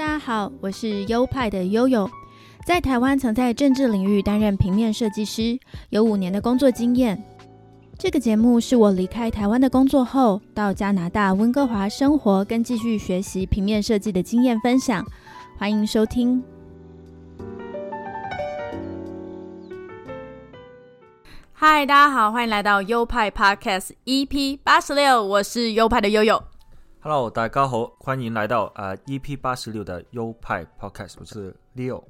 大家好，我是优派的悠悠，在台湾曾在政治领域担任平面设计师，有五年的工作经验。这个节目是我离开台湾的工作后，到加拿大温哥华生活跟继续学习平面设计的经验分享，欢迎收听。嗨，大家好，欢迎来到优派 Podcast EP 八十六，我是优派的悠悠。Hello，大家好，欢迎来到呃 EP 八十六的优派 Podcast，我是 Leo。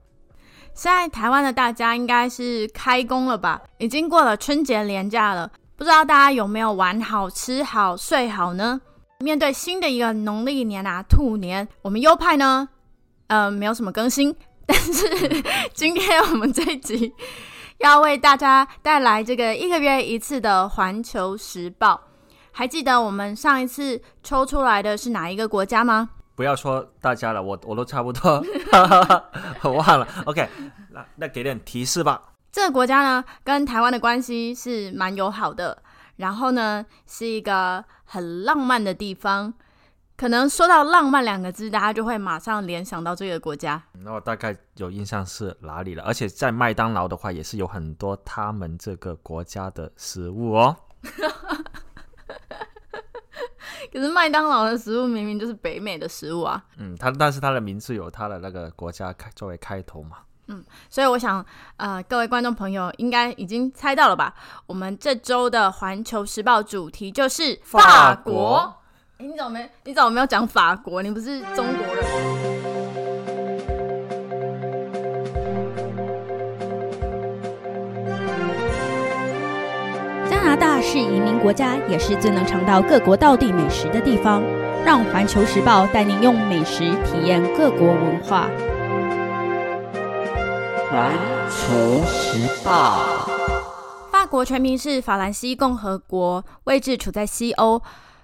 现在台湾的大家应该是开工了吧？已经过了春节连假了，不知道大家有没有玩好、吃好、睡好呢？面对新的一个农历年啊，兔年，我们优派呢，呃，没有什么更新，但是 今天我们这一集要为大家带来这个一个月一次的《环球时报》。还记得我们上一次抽出来的是哪一个国家吗？不要说大家了，我我都差不多 我忘了。OK，那那给点提示吧。这个国家呢，跟台湾的关系是蛮友好的，然后呢，是一个很浪漫的地方。可能说到“浪漫”两个字，大家就会马上联想到这个国家。那我大概有印象是哪里了，而且在麦当劳的话，也是有很多他们这个国家的食物哦。可是麦当劳的食物明明就是北美的食物啊。嗯，它但是它的名字有它的那个国家开作为开头嘛。嗯，所以我想，呃，各位观众朋友应该已经猜到了吧？我们这周的《环球时报》主题就是法国。哎，你怎么没？你怎么没有讲法国？你不是中国人大是移民国家，也是最能尝到各国道地美食的地方。让《环球时报》带您用美食体验各国文化。环球时报。法国全名是法兰西共和国，位置处在西欧，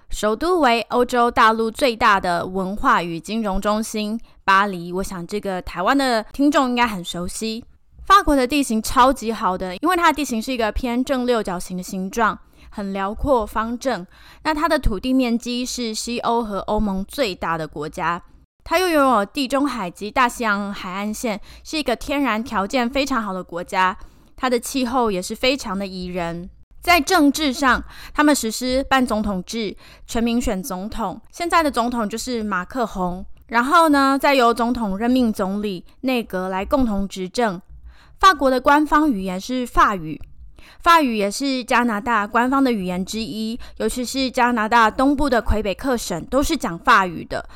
首都为欧洲大陆最大的文化与金融中心巴黎。我想这个台湾的听众应该很熟悉。法国的地形超级好的，因为它的地形是一个偏正六角形的形状，很辽阔方正。那它的土地面积是西欧和欧盟最大的国家。它又拥有地中海及大西洋海岸线，是一个天然条件非常好的国家。它的气候也是非常的宜人。在政治上，他们实施半总统制，全民选总统。现在的总统就是马克宏，然后呢，再由总统任命总理、内阁来共同执政。法国的官方语言是法语，法语也是加拿大官方的语言之一，尤其是加拿大东部的魁北克省都是讲法语的。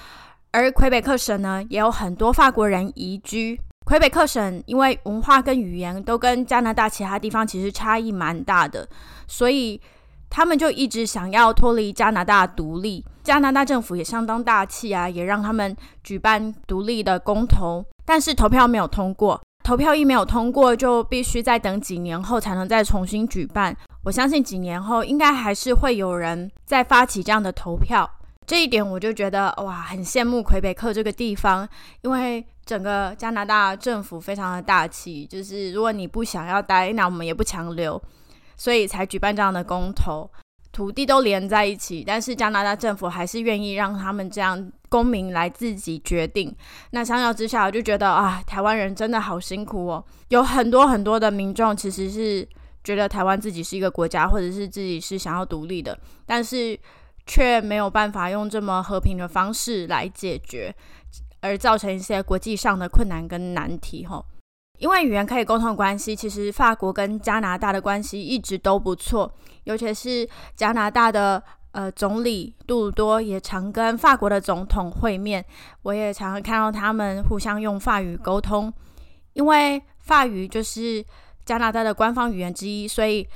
而魁北克省呢，也有很多法国人移居。魁北克省因为文化跟语言都跟加拿大其他地方其实差异蛮大的，所以他们就一直想要脱离加拿大独立。加拿大政府也相当大气啊，也让他们举办独立的公投，但是投票没有通过。投票一没有通过，就必须再等几年后才能再重新举办。我相信几年后应该还是会有人再发起这样的投票。这一点我就觉得哇，很羡慕魁北克这个地方，因为整个加拿大政府非常的大气，就是如果你不想要待，那我们也不强留，所以才举办这样的公投。土地都连在一起，但是加拿大政府还是愿意让他们这样公民来自己决定。那相较之下，我就觉得啊，台湾人真的好辛苦哦，有很多很多的民众其实是觉得台湾自己是一个国家，或者是自己是想要独立的，但是。却没有办法用这么和平的方式来解决，而造成一些国际上的困难跟难题。吼，因为语言可以沟通的关系，其实法国跟加拿大的关系一直都不错，尤其是加拿大的呃总理杜鲁多也常跟法国的总统会面，我也常常看到他们互相用法语沟通，因为法语就是加拿大的官方语言之一，所以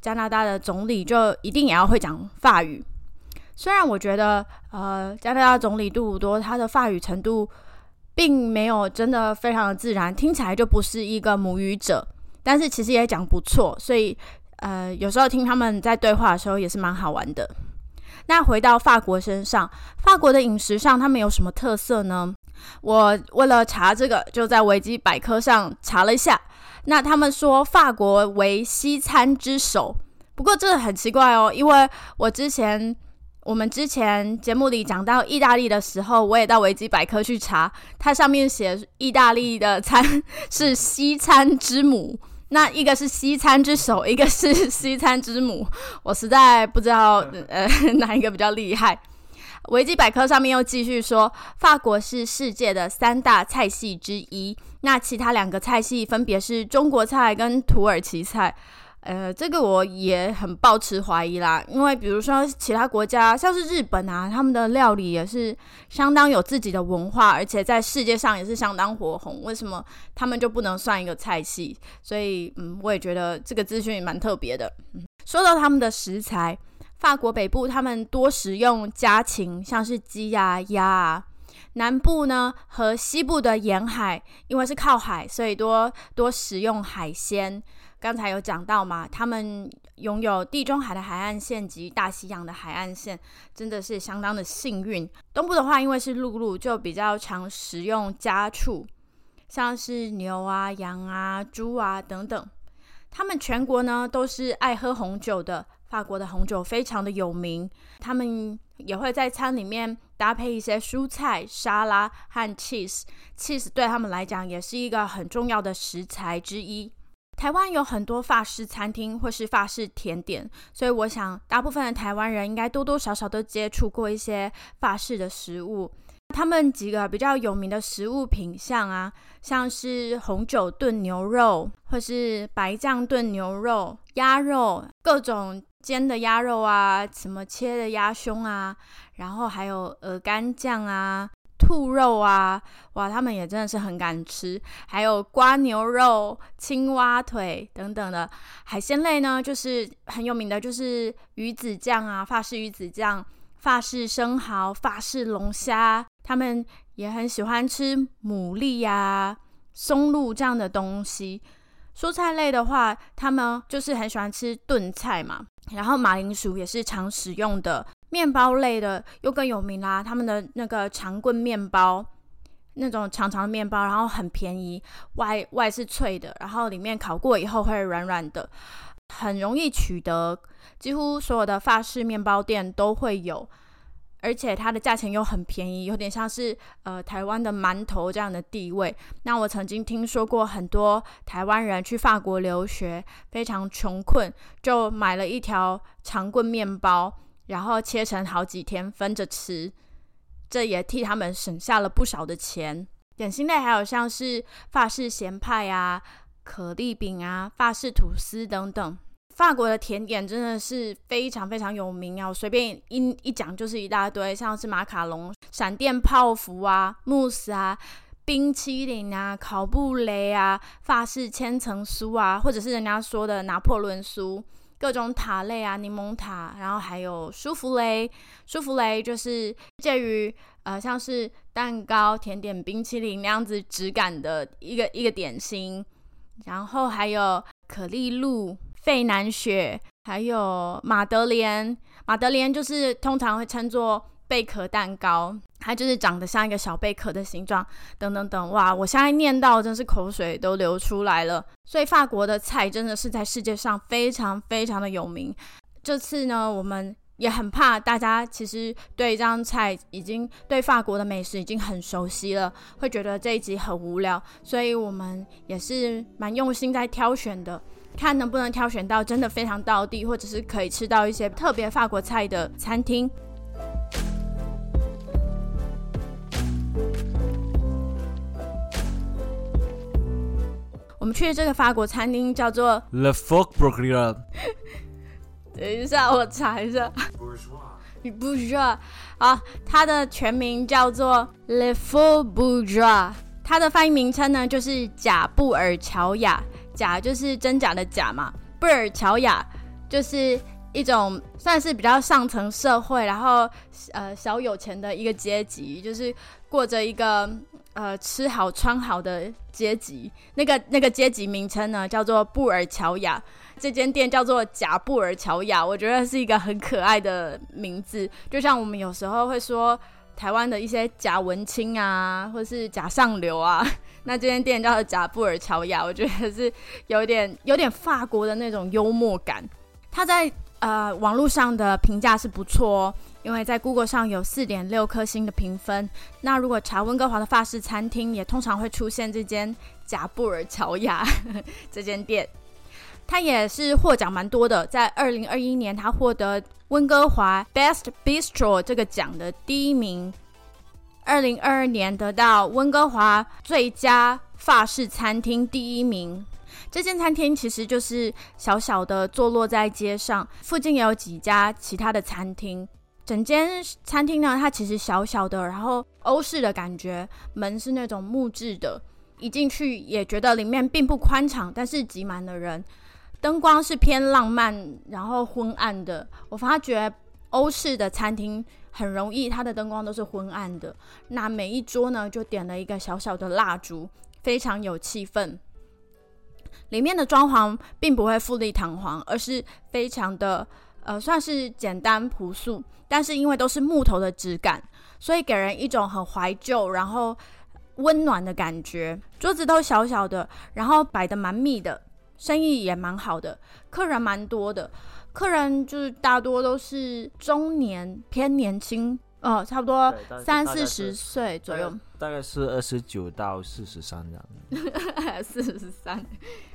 加拿大的总理就一定也要会讲法语。虽然我觉得，呃，加拿大总理杜鲁多他的法语程度并没有真的非常的自然，听起来就不是一个母语者，但是其实也讲不错，所以呃，有时候听他们在对话的时候也是蛮好玩的。那回到法国身上，法国的饮食上他们有什么特色呢？我为了查这个，就在维基百科上查了一下。那他们说法国为西餐之首，不过这个很奇怪哦，因为我之前。我们之前节目里讲到意大利的时候，我也到维基百科去查，它上面写意大利的餐 是西餐之母。那一个是西餐之首，一个是 西餐之母，我实在不知道 呃哪一个比较厉害。维基百科上面又继续说，法国是世界的三大菜系之一，那其他两个菜系分别是中国菜跟土耳其菜。呃，这个我也很抱持怀疑啦，因为比如说其他国家，像是日本啊，他们的料理也是相当有自己的文化，而且在世界上也是相当火红。为什么他们就不能算一个菜系？所以，嗯，我也觉得这个资讯也蛮特别的。说到他们的食材，法国北部他们多食用家禽，像是鸡啊、鸭啊；南部呢和西部的沿海，因为是靠海，所以多多食用海鲜。刚才有讲到嘛，他们拥有地中海的海岸线及大西洋的海岸线，真的是相当的幸运。东部的话，因为是陆路，就比较常食用家畜，像是牛啊、羊啊、猪啊等等。他们全国呢都是爱喝红酒的，法国的红酒非常的有名。他们也会在餐里面搭配一些蔬菜沙拉和 cheese，cheese 对他们来讲也是一个很重要的食材之一。台湾有很多法式餐厅或是法式甜点，所以我想大部分的台湾人应该多多少少都接触过一些法式的食物。他们几个比较有名的食物品相啊，像是红酒炖牛肉，或是白酱炖牛肉、鸭肉，各种煎的鸭肉啊，什么切的鸭胸啊，然后还有鹅肝酱啊。兔肉啊，哇，他们也真的是很敢吃。还有瓜牛肉、青蛙腿等等的海鲜类呢，就是很有名的，就是鱼子酱啊，法式鱼子酱、法式生蚝、法式龙虾。他们也很喜欢吃牡蛎呀、松露这样的东西。蔬菜类的话，他们就是很喜欢吃炖菜嘛，然后马铃薯也是常使用的。面包类的又更有名啦，他们的那个长棍面包，那种长长的面包，然后很便宜，外外是脆的，然后里面烤过以后会软软的，很容易取得，几乎所有的法式面包店都会有，而且它的价钱又很便宜，有点像是呃台湾的馒头这样的地位。那我曾经听说过很多台湾人去法国留学，非常穷困，就买了一条长棍面包。然后切成好几天分着吃，这也替他们省下了不少的钱。点心类还有像是法式咸派啊、可丽饼啊、法式吐司等等。法国的甜点真的是非常非常有名啊！我随便一一讲就是一大堆，像是马卡龙、闪电泡芙啊、慕斯啊、冰淇淋啊、烤布雷啊、法式千层酥啊，或者是人家说的拿破仑酥。各种塔类啊，柠檬塔，然后还有舒芙蕾。舒芙蕾就是介于呃像是蛋糕、甜点、冰淇淋那样子质感的一个一个点心。然后还有可丽露、费南雪，还有马德莲。马德莲就是通常会称作。贝壳蛋糕，它就是长得像一个小贝壳的形状，等等等，哇！我现在念到真是口水都流出来了。所以法国的菜真的是在世界上非常非常的有名。这次呢，我们也很怕大家其实对这样菜已经对法国的美食已经很熟悉了，会觉得这一集很无聊，所以我们也是蛮用心在挑选的，看能不能挑选到真的非常到地，或者是可以吃到一些特别法国菜的餐厅。们去的这个法国餐厅叫做 Le Faux Bourgeois。等一下，我查一下。你不需要啊，它的全名叫做 Le Faux Bourgeois。它的翻译名称呢，就是假布尔乔亚。假就是真假的假嘛，布尔乔亚就是一种算是比较上层社会，然后呃小有钱的一个阶级，就是过着一个。呃，吃好穿好的阶级，那个那个阶级名称呢，叫做布尔乔亚。这间店叫做贾布尔乔亚，我觉得是一个很可爱的名字。就像我们有时候会说台湾的一些假文青啊，或是假上流啊，那这间店叫做贾布尔乔亚，我觉得是有点有点法国的那种幽默感。他在呃网络上的评价是不错哦，因为在 Google 上有四点六颗星的评分。那如果查温哥华的法式餐厅，也通常会出现这间贾布尔乔亚 这间店。它也是获奖蛮多的，在二零二一年，它获得温哥华 Best Bistro 这个奖的第一名。二零二二年得到温哥华最佳法式餐厅第一名。这间餐厅其实就是小小的坐落在街上，附近也有几家其他的餐厅。整间餐厅呢，它其实小小的，然后欧式的感觉，门是那种木质的，一进去也觉得里面并不宽敞，但是挤满了人。灯光是偏浪漫，然后昏暗的。我发觉欧式的餐厅很容易，它的灯光都是昏暗的。那每一桌呢，就点了一个小小的蜡烛，非常有气氛。里面的装潢并不会富丽堂皇，而是非常的呃，算是简单朴素。但是因为都是木头的质感，所以给人一种很怀旧，然后温暖的感觉。桌子都小小的，然后摆的蛮密的。生意也蛮好的，客人蛮多的，客人就是大多都是中年偏年轻，呃，差不多三四十岁左右，大概是二十九到四十三这样。四十三，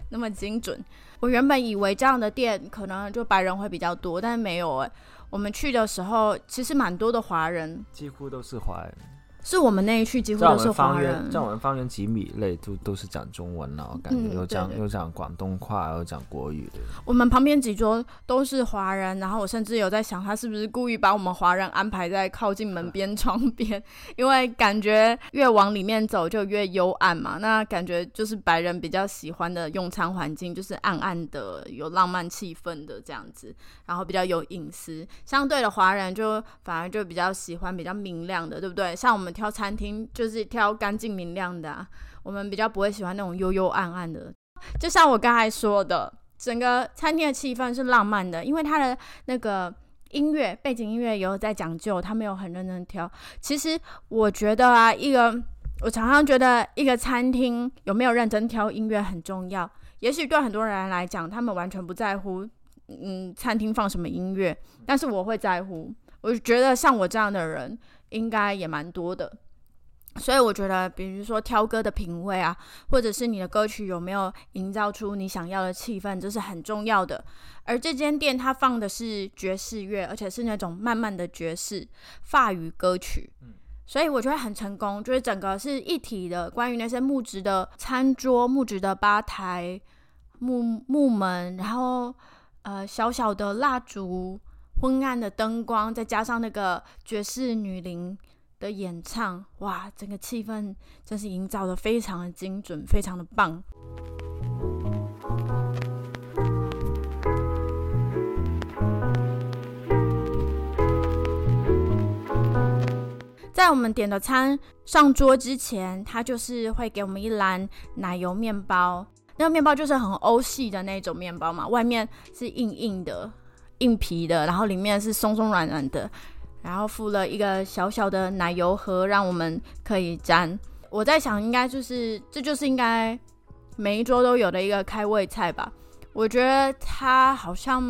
那么精准。我原本以为这样的店可能就白人会比较多，但是没有哎。我们去的时候其实蛮多的华人，几乎都是华人。是我们那一区几乎都是华人，在我们方圆几米内都都是讲中文了，我感觉又讲又讲广东话，又讲国语的。我们旁边几桌都是华人，然后我甚至有在想，他是不是故意把我们华人安排在靠近门边窗边，因为感觉越往里面走就越幽暗嘛。那感觉就是白人比较喜欢的用餐环境，就是暗暗的，有浪漫气氛的这样子，然后比较有隐私。相对的华人就反而就比较喜欢比较明亮的，对不对？像我们。挑餐厅就是挑干净明亮的，啊我们比较不会喜欢那种幽幽暗暗的。就像我刚才说的，整个餐厅的气氛是浪漫的，因为它的那个音乐背景音乐有在讲究，他没有很认真挑。其实我觉得啊，一个我常常觉得一个餐厅有没有认真挑音乐很重要。也许对很多人来讲，他们完全不在乎，嗯，餐厅放什么音乐，但是我会在乎。我觉得像我这样的人。应该也蛮多的，所以我觉得，比如说挑歌的品味啊，或者是你的歌曲有没有营造出你想要的气氛，这是很重要的。而这间店它放的是爵士乐，而且是那种慢慢的爵士法语歌曲，所以我觉得很成功，就是整个是一体的。关于那些木质的餐桌、木质的吧台、木木门，然后呃小小的蜡烛。昏暗的灯光，再加上那个爵士女伶的演唱，哇，整个气氛真是营造的非常的精准，非常的棒。在我们点的餐上桌之前，他就是会给我们一篮奶油面包，那个面包就是很欧系的那种面包嘛，外面是硬硬的。硬皮的，然后里面是松松软软的，然后附了一个小小的奶油盒，让我们可以沾。我在想，应该就是这就是应该每一桌都有的一个开胃菜吧。我觉得他好像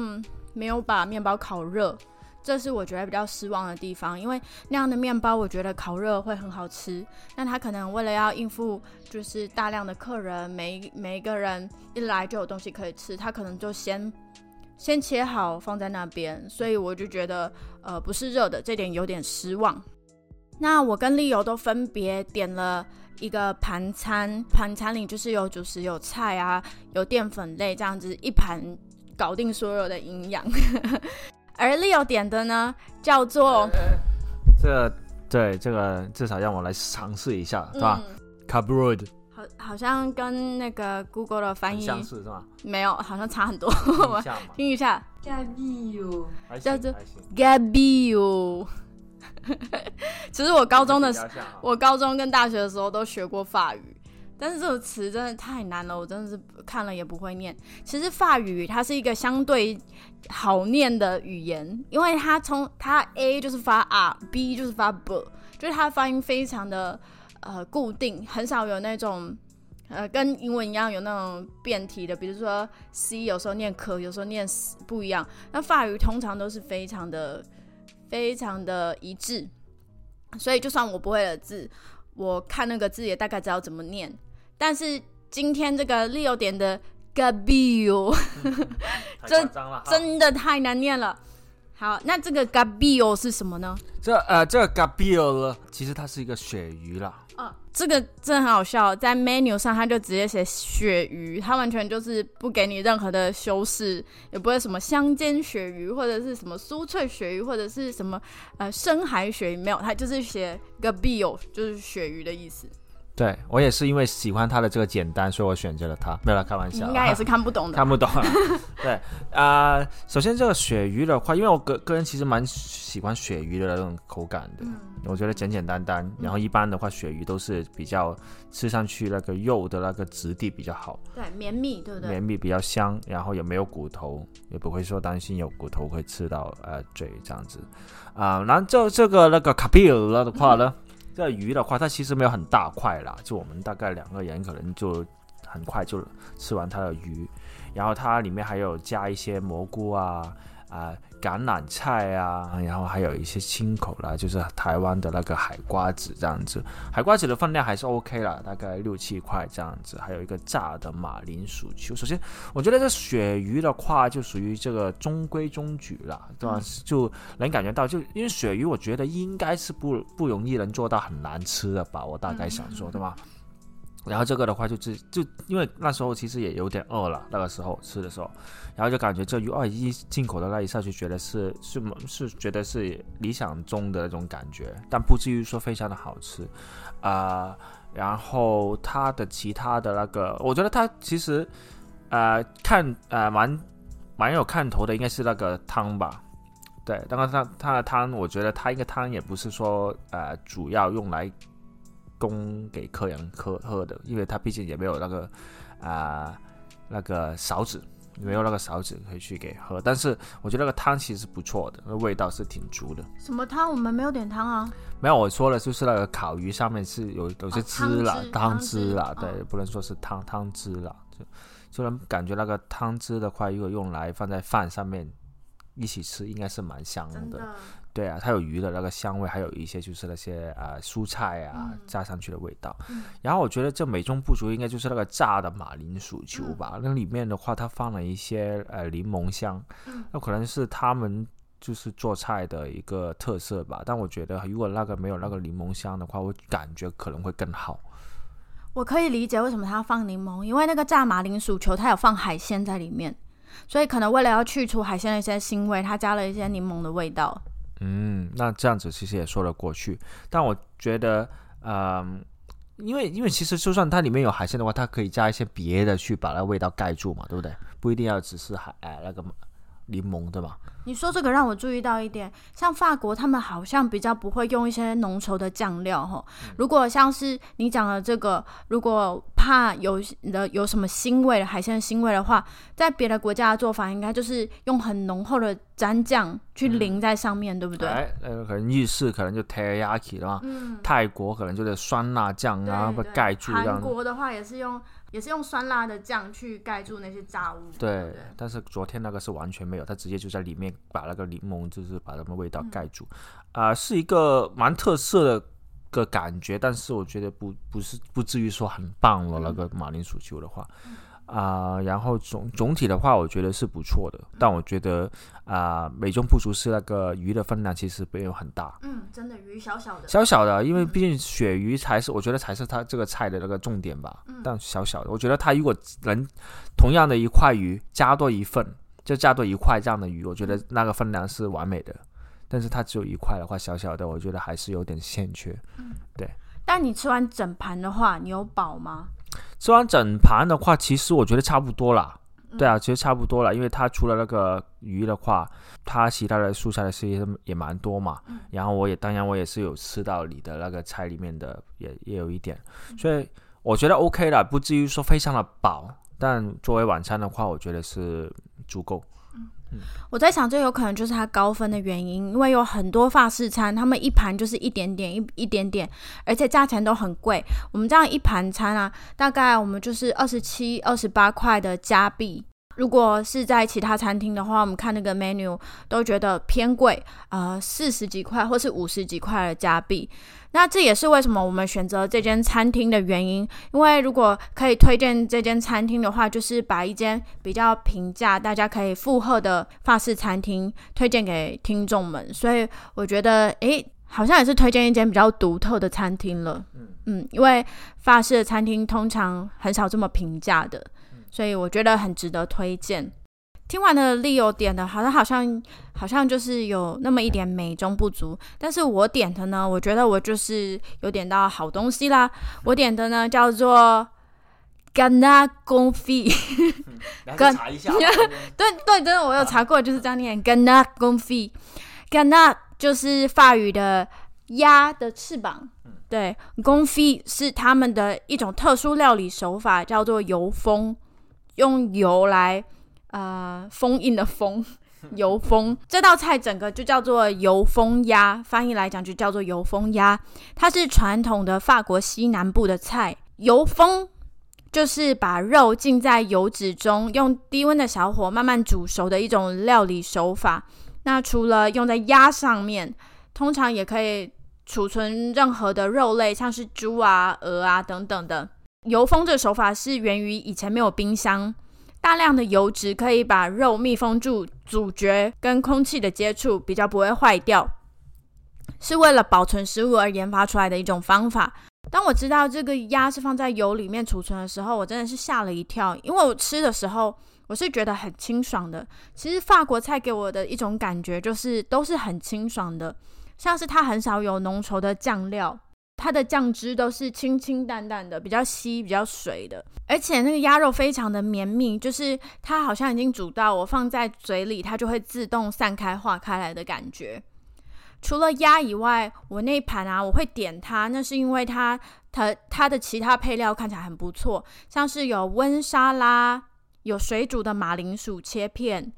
没有把面包烤热，这是我觉得比较失望的地方。因为那样的面包，我觉得烤热会很好吃。那他可能为了要应付就是大量的客人，每每一个人一来就有东西可以吃，他可能就先。先切好放在那边，所以我就觉得呃不是热的，这点有点失望。那我跟丽友都分别点了一个盘餐，盘餐里就是有主食、有菜啊，有淀粉类这样子一盘搞定所有的营养。而丽友点的呢叫做这个对这个至少让我来尝试一下是吧 c a b r o d 好像跟那个 Google 的翻译相似是吗？没有，好像差很多。听一下，Gabio，叫做 Gabio。其实我高中的时，我高中跟大学的时候都学过法语，但是这个词真的太难了，我真的是看了也不会念。其实法语它是一个相对好念的语言，因为它从它 A 就是发 R，B 就是发 B，就是它的发音非常的。呃，固定很少有那种，呃，跟英文一样有那种变体的，比如说 C 有时候念可，有时候念死不一样。那法语通常都是非常的非常的一致，所以就算我不会的字，我看那个字也大概知道怎么念。但是今天这个六点的 Gabio 太 夸张了真的太难念了。好，那这个 Gabio 是什么呢？这呃这个 gabio 呢，其实它是一个鳕鱼啦。哦，这个真的很好笑，在 menu 上他就直接写鳕鱼，他完全就是不给你任何的修饰，也不会什么香煎鳕鱼或者是什么酥脆鳕鱼或者是什么呃深海鳕鱼，没有，他就是写 gabio，就是鳕鱼的意思。对我也是因为喜欢它的这个简单，所以我选择了它。没有啦，开玩笑。你应该也是看不懂的。看不懂啊。对啊、首先这个鳕鱼的话，因为我个个人其实蛮喜欢鳕鱼的那种口感的，嗯我觉得简简单单。然后一般的话，鳕鱼都是比较吃上去那个肉的那个质地比较好，对，绵密，对不对？绵密比较香，然后也没有骨头，也不会说担心有骨头会吃到呃嘴这样子啊、然后这这个那个卡比尔的话呢，这鱼的话，它其实没有很大块啦，就我们大概两个人可能就很快就吃完它的鱼，然后它里面还有加一些蘑菇啊。啊、橄榄菜啊，然后还有一些青口啦，就是台湾的那个海瓜子这样子。海瓜子的分量还是 OK 啦，大概六七块这样子。还有一个炸的马铃薯球。首先，我觉得这鳕鱼的话，就属于这个中规中矩啦，对吧？就能感觉到，就因为鳕鱼，我觉得应该是不不容易能做到很难吃的吧，我大概想说，对吧？然后这个的话就是就因为那时候其实也有点饿了，那个时候吃的时候，然后就感觉这鱼二一进口的那一下就觉得是是是觉得是理想中的那种感觉，但不至于说非常的好吃，啊、然后它的其他的那个，我觉得它其实呃看呃蛮蛮有看头的，应该是那个汤吧。对，当然它它的汤，我觉得它一个汤也不是说呃主要用来供给客人喝喝的，因为他毕竟也没有那个啊、那个勺子，没有那个勺子可以去给喝。但是我觉得那个汤其实是不错的，那味道是挺足的。什么汤？我们没有点汤啊。没有，我说的就是那个烤鱼上面是有有些汁啦汤汁，啦，哦对，不能说是汤汤汁啦，就就能感觉那个汤汁的话，如果用来放在饭上面一起吃，应该是蛮香的。对啊，它有鱼的那个香味，还有一些就是那些呃蔬菜啊嗯加上去的味道。嗯然后我觉得这美中不足应该就是那个炸的马铃薯球嗯吧，那里面的话它放了一些呃柠檬香，嗯那可能是他们就是做菜的一个特色吧。但我觉得如果那个没有那个柠檬香的话，我感觉可能会更好。我可以理解为什么他要放柠檬，因为那个炸马铃薯球它有放海鲜在里面，所以可能为了要去除海鲜的一些腥味，它加了一些柠檬的味道。嗯，那这样子其实也说得过去，但我觉得，嗯、因为因为其实就算它里面有海鲜的话，它可以加一些别的去把那味道盖住嘛，对不对？不一定要只是海哎那个柠檬对吧？你说这个让我注意到一点，像法国他们好像比较不会用一些浓稠的酱料哈。如果像是你讲的这个，如果怕有的有什么腥味的海鲜的腥味的话，在别的国家的做法应该就是用很浓厚的蘸酱去淋在上面，对不对？哎，呃，可能日式可能就 teriyaki 的嘛，嗯，泰国可能就是酸辣酱啊，盖住这韩。国的话也是用也是用酸辣的酱去盖住那些炸物。对但是昨天那个是完全没有，它直接就在里面把那个柠檬，就是把它们味道盖住，啊、是一个蛮特色的个感觉，但是我觉得不不是不至于说很棒了。那个马铃薯球的话，啊、然后总总体的话，我觉得是不错的，但我觉得啊、美中不足是那个鱼的分量其实没有很大，嗯，真的鱼小小的，小小的，因为毕竟鳕鱼才是我觉得才是它这个菜的那个重点吧。嗯但小小的，我觉得它如果能同样的一块鱼加多一份，就加多一块这样的鱼，我觉得那个分量是完美的。但是它只有一块的话，小小的，我觉得还是有点欠缺。嗯，对但你吃完整盘的话，你有饱吗？吃完整盘的话，其实我觉得差不多啦。嗯对啊，其实差不多了，因为它除了那个鱼的话，它其他的蔬菜的事也也蛮多嘛。嗯然后我也当然我也是有吃到你的那个菜里面的，也也有一点，嗯所以我觉得 OK 了，不至于说非常的饱。但作为晚餐的话，我觉得是足够。我在想，这有可能就是它高分的原因，因为有很多法式餐，他们一盘就是一点点一一点点，而且价钱都很贵。我们这样一盘餐啊，大概我们就是二十七、二十八块的加币，如果是在其他餐厅的话，我们看那个 menu 都觉得偏贵，呃，四十几块或是五十几块的加币。那这也是为什么我们选择这间餐厅的原因。因为如果可以推荐这间餐厅的话，就是把一间比较平价、大家可以负荷的法式餐厅推荐给听众们。所以我觉得，诶，好像也是推荐一间比较独特的餐厅了。嗯嗯，因为法式的餐厅通常很少这么平价的，所以我觉得很值得推荐。听完了 Leo 点的，好像好像好像就是有那么一点美中不足，但是我点的呢，我觉得我就是有点到好东西啦。我点的呢叫做 Gana Gonfi，跟查一下。对对对，我有查过，就是这样念 Gana Gonfi。Gana 就是法语的鸭的翅膀，对，Gonfi 是他们的一种特殊料理手法，叫做油封，用油来。呃，封印的封，油封这道菜整个就叫做油封鸭，翻译来讲就叫做油封鸭。它是传统的法国西南部的菜。油封就是把肉浸在油脂中，用低温的小火慢慢煮熟的一种料理手法。那除了用在鸭上面，通常也可以储存任何的肉类，像是猪啊、鹅啊等等的。油封这个手法是源于以前没有冰箱。大量的油脂可以把肉密封住，主角跟空气的接触比较不会坏掉，是为了保存食物而研发出来的一种方法。当我知道这个鸭是放在油里面储存的时候，我真的是吓了一跳，因为我吃的时候我是觉得很清爽的。其实法国菜给我的一种感觉就是都是很清爽的，像是它很少有浓稠的酱料。它的酱汁都是清清淡淡的，比较稀、比较水的，而且那个鸭肉非常的绵密，就是它好像已经煮到我放在嘴里，它就会自动散开、化开来的感觉。除了鸭以外，我那一盘啊，我会点它，那是因为它它它的其他配料看起来很不错，像是有温沙拉、有水煮的马铃薯切片，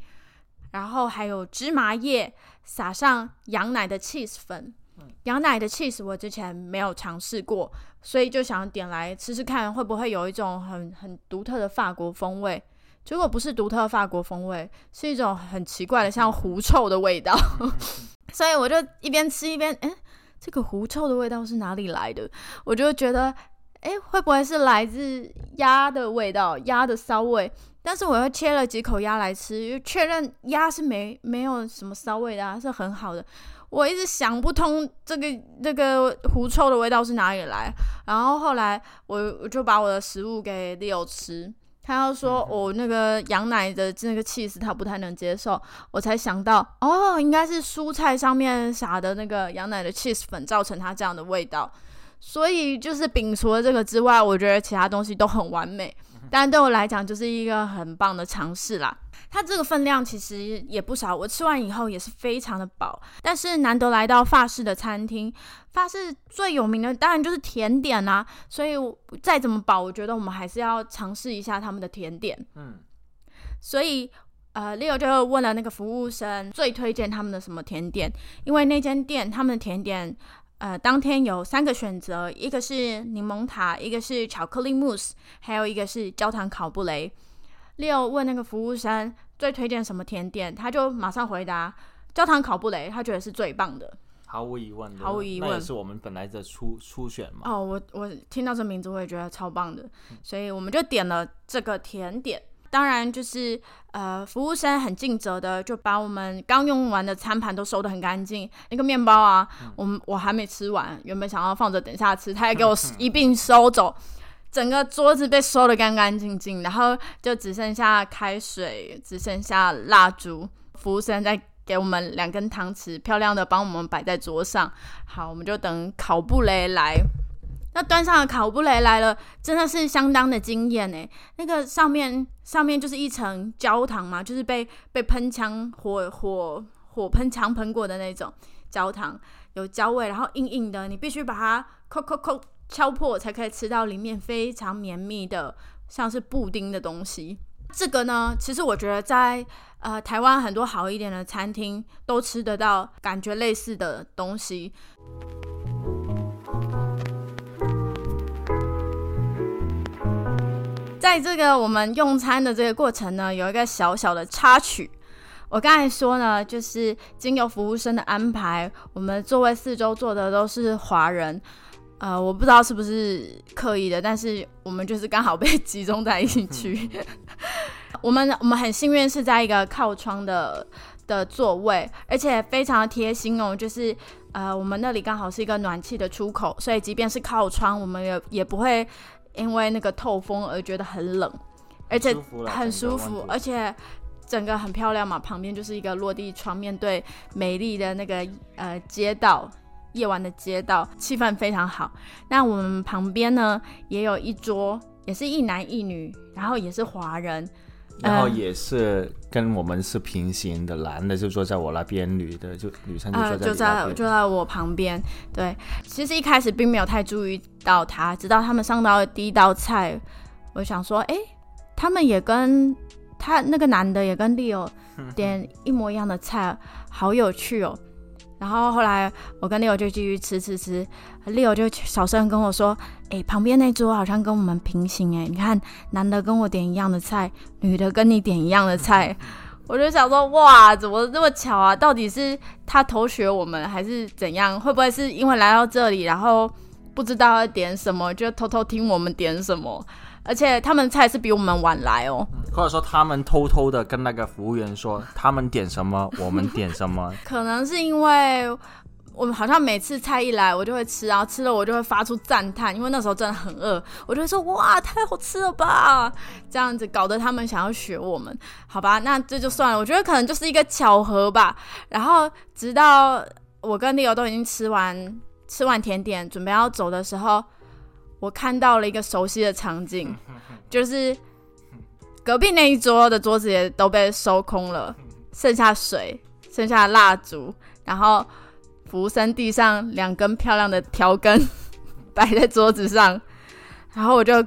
然后还有芝麻叶，撒上羊奶的 cheese 粉。羊奶的 cheese 我之前没有尝试过，所以就想点来吃吃看，会不会有一种很很独特的法国风味？结果不是独特的法国风味，是一种很奇怪的像狐臭的味道。所以我就一边吃一边，哎，这个狐臭的味道是哪里来的？我就觉得，哎，会不会是来自鸭的味道，鸭的骚味？但是我又切了几口鸭来吃，确认鸭是没没有什么骚味的，是很好的。我一直想不通这个这个狐臭的味道是哪里来，然后后来我我就把我的食物给 Leo 吃，他要说我那个羊奶的那个 cheese 他不太能接受，我才想到哦，应该是蔬菜上面撒的那个羊奶的 cheese 粉造成它这样的味道，所以就是摒除了这个之外，我觉得其他东西都很完美。但对我来讲，就是一个很棒的尝试啦。它这个分量其实也不少，我吃完以后也是非常的饱。但是难得来到法式的餐厅，法式最有名的当然就是甜点啦。所以再怎么饱，我觉得我们还是要尝试一下他们的甜点。嗯，所以呃，Leo 就问了那个服务生最推荐他们的什么甜点，因为那间店他们的甜点。呃，当天有三个选择，一个是柠檬塔，一个是巧克力慕斯，还有一个是焦糖烤布雷。六问那个服务生最推荐什么甜点，他就马上回答焦糖烤布雷，他觉得是最棒的。毫无疑问，毫无疑问，也是我们本来的初初选嘛。哦，我我听到这名字我也觉得超棒的，所以我们就点了这个甜点。当然，就是呃，服务生很尽责的，就把我们刚用完的餐盘都收得很干净。那个面包啊，我们我还没吃完，原本想要放着等下吃，他也给我一并收走，整个桌子被收得干干净净，然后就只剩下开水，只剩下蜡烛。服务生再给我们两根汤匙，漂亮的帮我们摆在桌上。好，我们就等烤布雷来。那端上的烤布雷来了，真的是相当的惊艳诶！那个上面上面就是一层焦糖嘛，就是被被喷枪火火火喷枪喷过的那种焦糖，有焦味，然后硬硬的，你必须把它抠抠抠敲破才可以吃到里面非常绵密的，像是布丁的东西。这个呢，其实我觉得在呃台湾很多好一点的餐厅都吃得到，感觉类似的东西。在这个我们用餐的这个过程呢，有一个小小的插曲。我刚才说呢，就是经由服务生的安排，我们座位四周坐的都是华人。呃，我不知道是不是刻意的，但是我们就是刚好被集中在一起去。我们我们很幸运是在一个靠窗的的座位，而且非常的贴心哦，就是呃，我们那里刚好是一个暖气的出口，所以即便是靠窗，我们也也不会因为那个透风而觉得很冷，而且很舒服，而且整个很漂亮嘛，旁边就是一个落地窗，面对美丽的那个呃街道。夜晚的街道气氛非常好。那我们旁边呢，也有一桌，也是一男一女，然后也是华人，然后也是跟我们是平行的，男的就坐在我那边，女的就女生就坐在就在就在我旁边。对，其实一开始并没有太注意到他，直到他们上到第一道菜，我想说，哎，他们也跟他那个男的也跟 Leo 点一模一样的菜，好有趣哦。然后后来我跟 Leo 就继续吃吃吃，Leo 就小声跟我说：“哎，旁边那桌好像跟我们平行哎，你看男的跟我点一样的菜，女的跟你点一样的菜。”我就想说：“哇，怎么这么巧啊？到底是他偷学我们，还是怎样？会不会是因为来到这里，然后不知道要点什么，就偷偷听我们点什么？”而且他们菜是比我们晚来哦，或者说他们偷偷的跟那个服务员说他们点什么，我们点什么。可能是因为我们好像每次菜一来，我就会吃，然后吃了我就会发出赞叹，因为那时候真的很饿，我就会说哇，太好吃了吧，这样子搞得他们想要学我们，好吧，那这就算了，我觉得可能就是一个巧合吧。然后直到我跟 Leo 都已经吃完吃完甜点，准备要走的时候。我看到了一个熟悉的场景，就是隔壁那一桌的桌子也都被收空了，剩下水，剩下蜡烛，然后服务生递上两根漂亮的条根 摆在桌子上，然后我就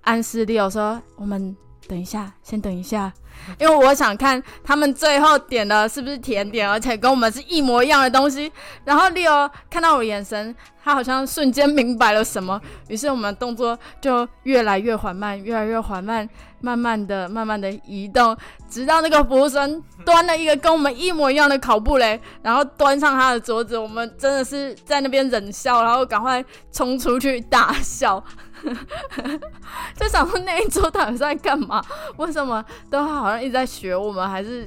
暗示 Leo 说：“我们等一下，先等一下。” 因为我想看他们最后点的是不是甜点，而且跟我们是一模一样的东西。然后 Leo 看到我眼神，他好像瞬间明白了什么，于是我们动作就越来越缓慢，越来越缓慢，慢慢的、慢慢的移动，直到那个服务生端了一个跟我们一模一样的烤布雷，然后端上他的桌子。我们真的是在那边忍笑，然后赶快冲出去大笑。就想说那一周到底在干嘛？为什么都好像一直在学我们？还是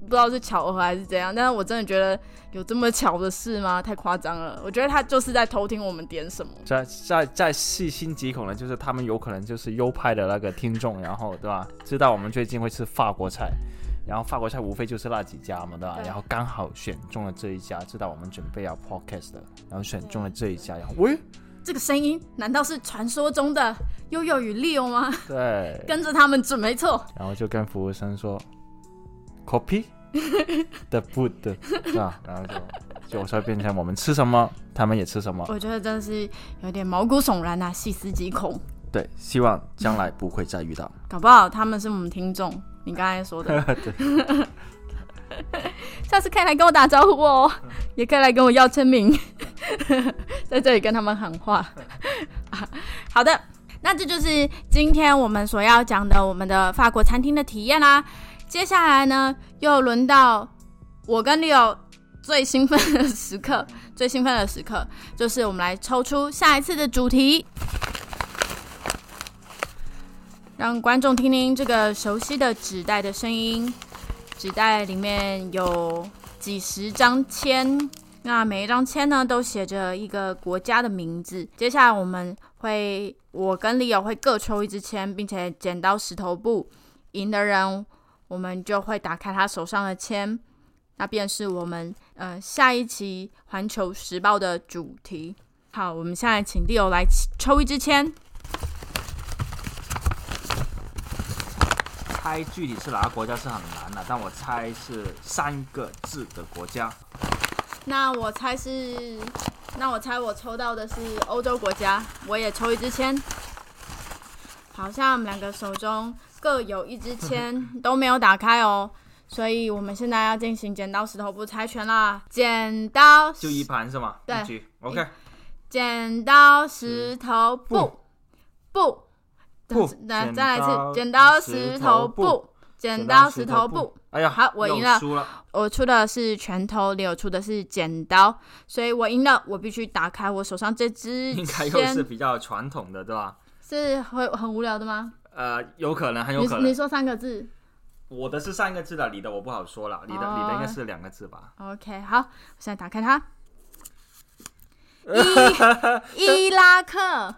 不知道是巧合还是怎样？但是我真的觉得有这么巧的事吗？太夸张了！我觉得他就是在偷听我们点什么。再再再细心极恐的，就是他们有可能就是优派的那个听众，然后对吧？知道我们最近会吃法国菜，然后法国菜无非就是那几家嘛，对吧？然后刚好选中了这一家，知道我们准备要 podcast 的，然后选中了这一家，然后喂。这个声音难道是传说中的悠悠与 Leo 吗？对，跟着他们准没错。然后就跟服务生说，copy the food，是吧？然后就就说变成我们吃什么，他们也吃什么。我觉得真的是有点毛骨悚然啊，细思极恐。对，希望将来不会再遇到。搞不好他们是我们听众，你刚才说的。对。下次可以来跟我打招呼哦，也可以来跟我要签名，在这里跟他们喊话。好的，那这就是今天我们所要讲的我们的法国餐厅的体验啦。接下来呢，又轮到我跟 Leo 最兴奋的时刻，最兴奋的时刻就是我们来抽出下一次的主题，让观众听听这个熟悉的纸袋的声音。纸袋里面有几十张签，那每一张签呢都写着一个国家的名字。接下来我们会，我跟 Leo 会各抽一支签，并且剪刀石头布，赢的人我们就会打开他手上的签，那便是我们呃下一期《环球时报》的主题。好，我们现在请 Leo 来抽一支签。猜具体是哪个国家是很难的，但我猜是三个字的国家。那我猜是，那我猜我抽到的是欧洲国家。我也抽一支签，好像我们两个手中各有一支签，都没有打开哦。所以我们现在要进行剪刀石头布猜拳啦！剪刀就一盘是吗？对，OK。剪刀石头布，布。不来再来一次，剪刀刀石头布，剪刀石头布。哎呀，好我赢了输了。我出的是拳头，柳出的是剪刀，所以我赢了。我必须打开我手上这只应该又是比较传统的，对吧？是会很无聊的吗？呃，有可能，很有你可能。你说三个字我的是三个字的，你的我不好说了，你的、哦你的应该是两个字吧？，OK，好，我现在打开它。伊伊拉克，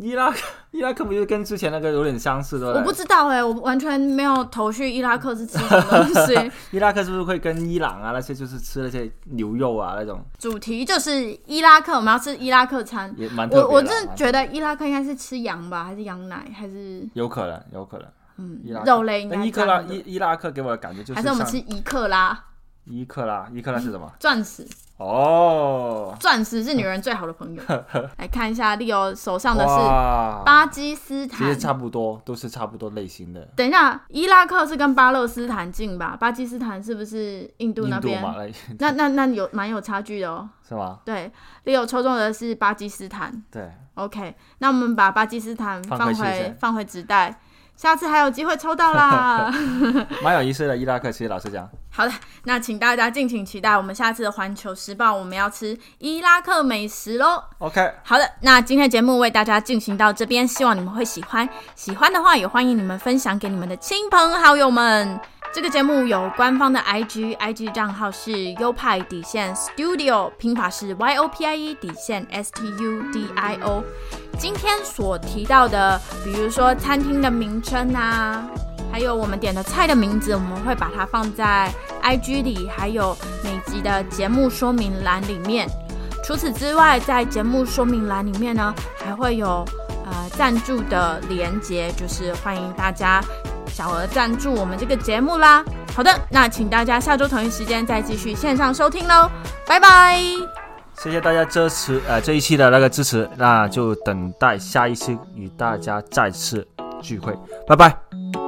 伊拉克，伊拉克不就跟之前那个有点相似，对不对？我不知道哎、我完全没有头绪，伊拉克是吃什么东西？伊拉克是不是会跟伊朗啊那些就是吃那些牛肉啊那种，主题就是伊拉克，我们要吃伊拉克餐。也蛮我我蛮真的觉得伊拉克应该是吃羊吧，还是羊奶，还是有可能，有可能。嗯伊拉克肉类应该那伊克拉伊伊拉克给我的感觉就是还是我们吃伊克拉伊克拉，伊克拉是什么？钻石？哦，钻石是女人最好的朋友。来看一下 Leo 手上的是，巴基斯坦。其实差不多，都是差不多类型的。等一下，伊拉克是跟巴勒斯坦近吧？巴基斯坦是不是印度那边？那那那那有蛮有差距的哦。是吗？对，Leo 抽中的是巴基斯坦。对，OK，那我们把巴基斯坦放放回放回纸袋，下次还有机会抽到啦。蛮有意思的。伊拉克其实老实讲，好的，那请大家敬请期待我们下次的环球时报，我们要吃伊拉克美食喽。OK，好的，那今天的节目为大家进行到这边，希望你们会喜欢。喜欢的话，也欢迎你们分享给你们的亲朋好友们。这个节目有官方的 IG，IG 账号是优派底线 Studio，拼法是 Y O P I E 底线 S T U D I O。今天所提到的，比如说餐厅的名称啊，还有我们点的菜的名字，我们会把它放在 IG 里，还有每集的节目说明栏里面。除此之外，在节目说明栏里面呢，还会有呃赞助的连接，就是欢迎大家小额赞助我们这个节目啦。好的，那请大家下周同一时间再继续线上收听喽，拜拜。谢谢大家支持，呃，这一期的那个支持，那就等待下一期与大家再次聚会，拜拜。